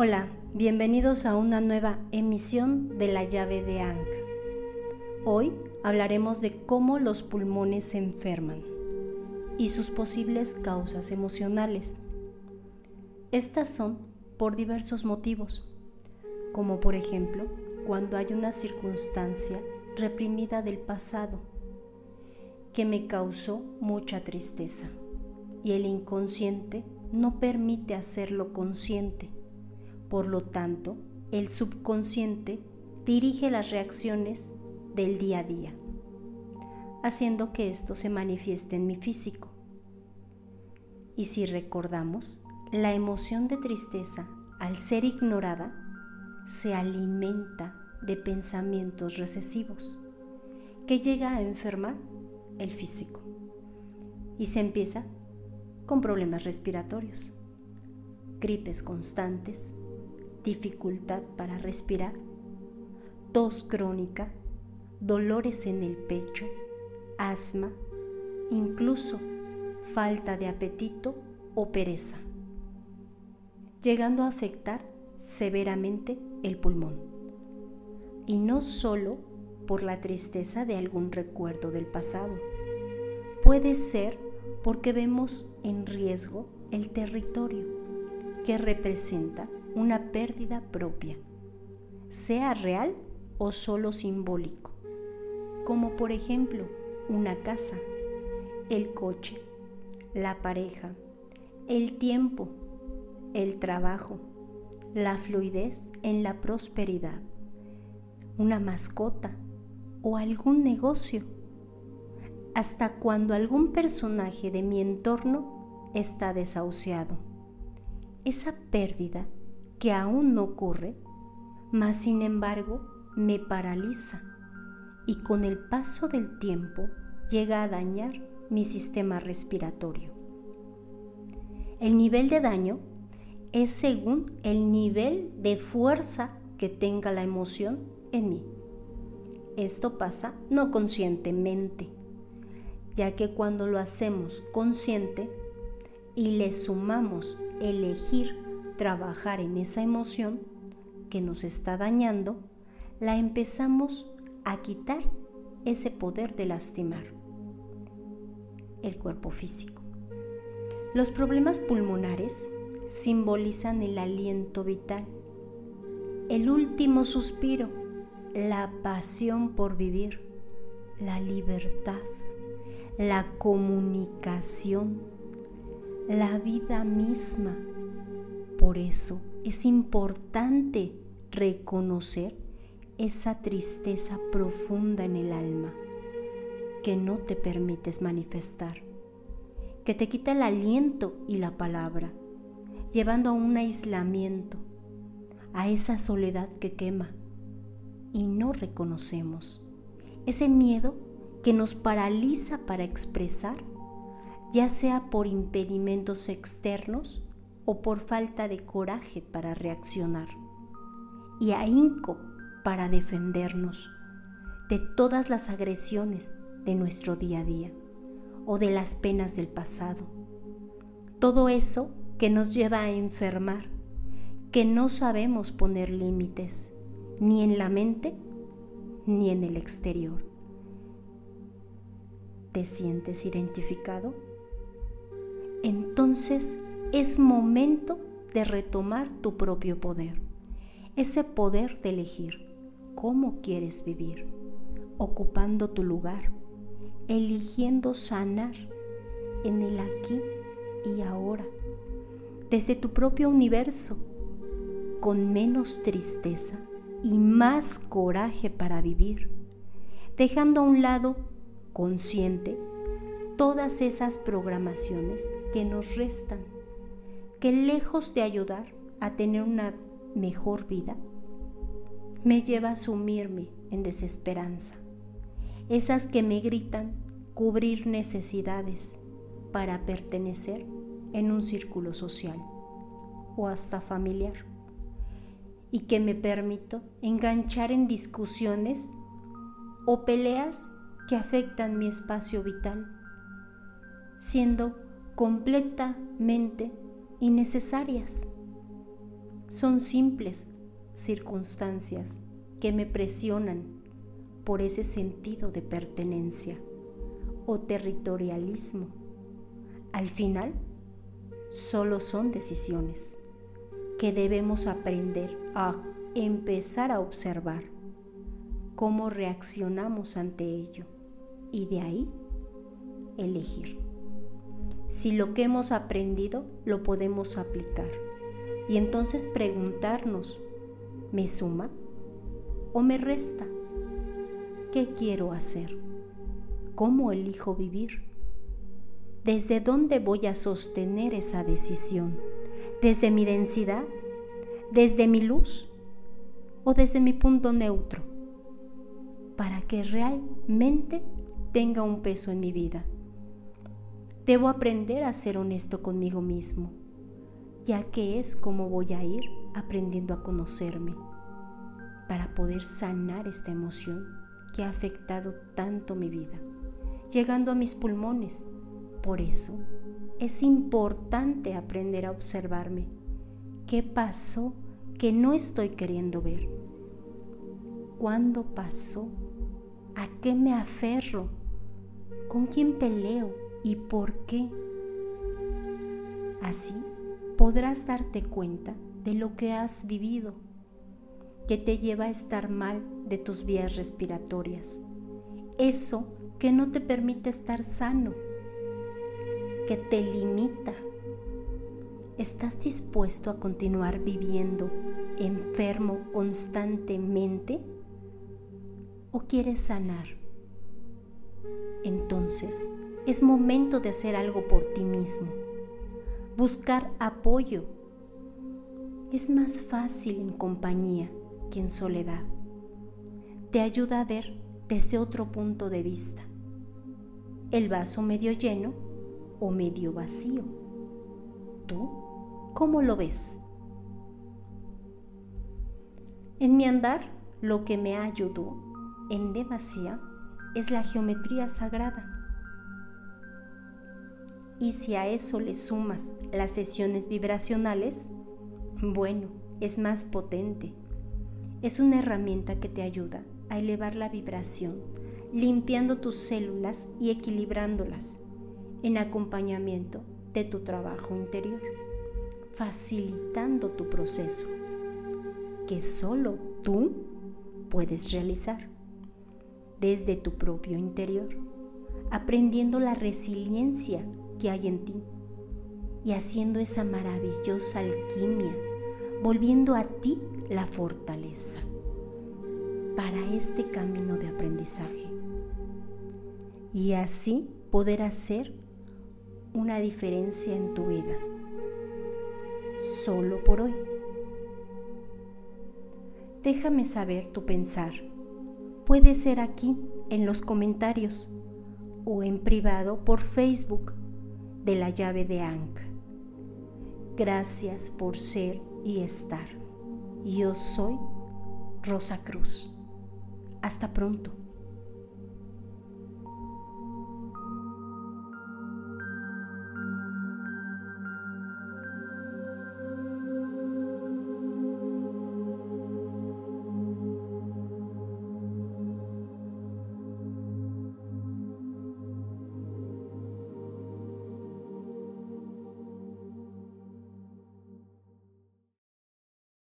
Hola, bienvenidos a una nueva emisión de la llave de Ankh. Hoy hablaremos de cómo los pulmones se enferman y sus posibles causas emocionales. Estas son por diversos motivos, como por ejemplo cuando hay una circunstancia reprimida del pasado que me causó mucha tristeza y el inconsciente no permite hacerlo consciente por lo tanto, el subconsciente dirige las reacciones del día a día, haciendo que esto se manifieste en mi físico. Y si recordamos, la emoción de tristeza, al ser ignorada, se alimenta de pensamientos recesivos, que llega a enfermar el físico. Y se empieza con problemas respiratorios, gripes constantes, dificultad para respirar, tos crónica, dolores en el pecho, asma, incluso falta de apetito o pereza, llegando a afectar severamente el pulmón. Y no solo por la tristeza de algún recuerdo del pasado, puede ser porque vemos en riesgo el territorio que representa una pérdida propia, sea real o solo simbólico, como por ejemplo una casa, el coche, la pareja, el tiempo, el trabajo, la fluidez en la prosperidad, una mascota o algún negocio, hasta cuando algún personaje de mi entorno está desahuciado. Esa pérdida que aún no ocurre, mas sin embargo me paraliza y con el paso del tiempo llega a dañar mi sistema respiratorio. El nivel de daño es según el nivel de fuerza que tenga la emoción en mí. Esto pasa no conscientemente, ya que cuando lo hacemos consciente y le sumamos elegir trabajar en esa emoción que nos está dañando, la empezamos a quitar ese poder de lastimar el cuerpo físico. Los problemas pulmonares simbolizan el aliento vital, el último suspiro, la pasión por vivir, la libertad, la comunicación, la vida misma por eso es importante reconocer esa tristeza profunda en el alma que no te permites manifestar, que te quita el aliento y la palabra, llevando a un aislamiento, a esa soledad que quema y no reconocemos. Ese miedo que nos paraliza para expresar, ya sea por impedimentos externos o por falta de coraje para reaccionar y ahínco para defendernos de todas las agresiones de nuestro día a día o de las penas del pasado. Todo eso que nos lleva a enfermar, que no sabemos poner límites, ni en la mente ni en el exterior. ¿Te sientes identificado? Entonces es momento de retomar tu propio poder, ese poder de elegir cómo quieres vivir, ocupando tu lugar, eligiendo sanar en el aquí y ahora, desde tu propio universo, con menos tristeza y más coraje para vivir, dejando a un lado consciente todas esas programaciones que nos restan que lejos de ayudar a tener una mejor vida, me lleva a sumirme en desesperanza. Esas que me gritan cubrir necesidades para pertenecer en un círculo social o hasta familiar y que me permito enganchar en discusiones o peleas que afectan mi espacio vital, siendo completamente innecesarias. Son simples circunstancias que me presionan por ese sentido de pertenencia o territorialismo. Al final, solo son decisiones que debemos aprender a empezar a observar cómo reaccionamos ante ello y de ahí elegir. Si lo que hemos aprendido lo podemos aplicar y entonces preguntarnos, ¿me suma o me resta? ¿Qué quiero hacer? ¿Cómo elijo vivir? ¿Desde dónde voy a sostener esa decisión? ¿Desde mi densidad? ¿Desde mi luz? ¿O desde mi punto neutro? Para que realmente tenga un peso en mi vida. Debo aprender a ser honesto conmigo mismo, ya que es como voy a ir aprendiendo a conocerme para poder sanar esta emoción que ha afectado tanto mi vida, llegando a mis pulmones. Por eso es importante aprender a observarme. ¿Qué pasó que no estoy queriendo ver? ¿Cuándo pasó? ¿A qué me aferro? ¿Con quién peleo y por qué? Así podrás darte cuenta de lo que has vivido, que te lleva a estar mal de tus vías respiratorias. Eso que no te permite estar sano que te limita. ¿Estás dispuesto a continuar viviendo enfermo constantemente? ¿O quieres sanar? Entonces, es momento de hacer algo por ti mismo. Buscar apoyo. Es más fácil en compañía que en soledad. Te ayuda a ver desde otro punto de vista. El vaso medio lleno o medio vacío. ¿Tú cómo lo ves? En mi andar, lo que me ayudó en demasía es la geometría sagrada. Y si a eso le sumas las sesiones vibracionales, bueno, es más potente. Es una herramienta que te ayuda a elevar la vibración, limpiando tus células y equilibrándolas en acompañamiento de tu trabajo interior, facilitando tu proceso que solo tú puedes realizar desde tu propio interior, aprendiendo la resiliencia que hay en ti y haciendo esa maravillosa alquimia, volviendo a ti la fortaleza para este camino de aprendizaje. Y así poder hacer una diferencia en tu vida, solo por hoy. Déjame saber tu pensar. Puede ser aquí, en los comentarios, o en privado por Facebook de la llave de Anka. Gracias por ser y estar. Yo soy Rosa Cruz. Hasta pronto.